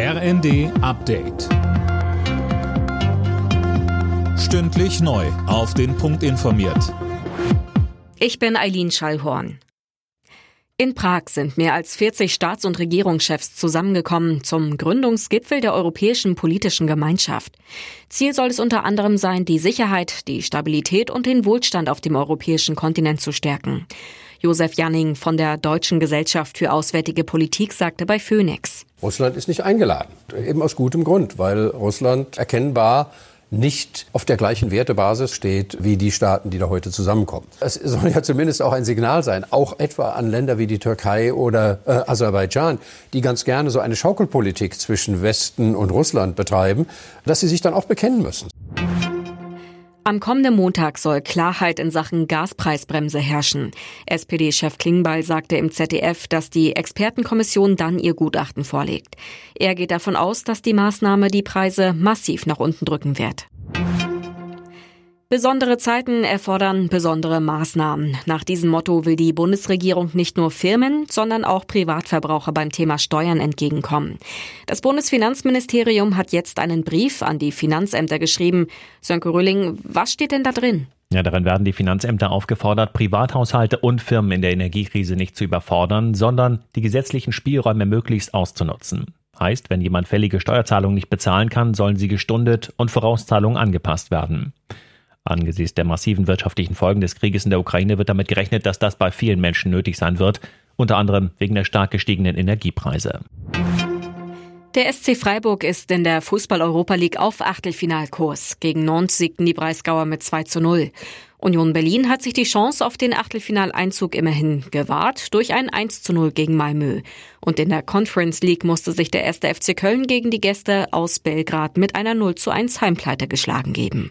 RND Update. Stündlich neu. Auf den Punkt informiert. Ich bin Eileen Schallhorn. In Prag sind mehr als 40 Staats- und Regierungschefs zusammengekommen zum Gründungsgipfel der Europäischen Politischen Gemeinschaft. Ziel soll es unter anderem sein, die Sicherheit, die Stabilität und den Wohlstand auf dem europäischen Kontinent zu stärken. Josef Janning von der Deutschen Gesellschaft für Auswärtige Politik sagte bei Phoenix. Russland ist nicht eingeladen. Eben aus gutem Grund, weil Russland erkennbar nicht auf der gleichen Wertebasis steht wie die Staaten, die da heute zusammenkommen. Es soll ja zumindest auch ein Signal sein, auch etwa an Länder wie die Türkei oder äh, Aserbaidschan, die ganz gerne so eine Schaukelpolitik zwischen Westen und Russland betreiben, dass sie sich dann auch bekennen müssen. Am kommenden Montag soll Klarheit in Sachen Gaspreisbremse herrschen. SPD-Chef Klingbeil sagte im ZDF, dass die Expertenkommission dann ihr Gutachten vorlegt. Er geht davon aus, dass die Maßnahme die Preise massiv nach unten drücken wird. Besondere Zeiten erfordern besondere Maßnahmen. Nach diesem Motto will die Bundesregierung nicht nur Firmen, sondern auch Privatverbraucher beim Thema Steuern entgegenkommen. Das Bundesfinanzministerium hat jetzt einen Brief an die Finanzämter geschrieben. Sönke Rülling, was steht denn da drin? Ja, darin werden die Finanzämter aufgefordert, Privathaushalte und Firmen in der Energiekrise nicht zu überfordern, sondern die gesetzlichen Spielräume möglichst auszunutzen. Heißt, wenn jemand fällige Steuerzahlungen nicht bezahlen kann, sollen sie gestundet und Vorauszahlungen angepasst werden. Angesichts der massiven wirtschaftlichen Folgen des Krieges in der Ukraine wird damit gerechnet, dass das bei vielen Menschen nötig sein wird, unter anderem wegen der stark gestiegenen Energiepreise. Der SC Freiburg ist in der Fußball-Europa League auf Achtelfinalkurs. Gegen Nantes siegten die Breisgauer mit 2 zu 0. Union Berlin hat sich die Chance auf den Achtelfinaleinzug immerhin gewahrt durch ein 1 zu 0 gegen Malmö. Und in der Conference League musste sich der erste FC Köln gegen die Gäste aus Belgrad mit einer 0 zu 1 Heimpleite geschlagen geben.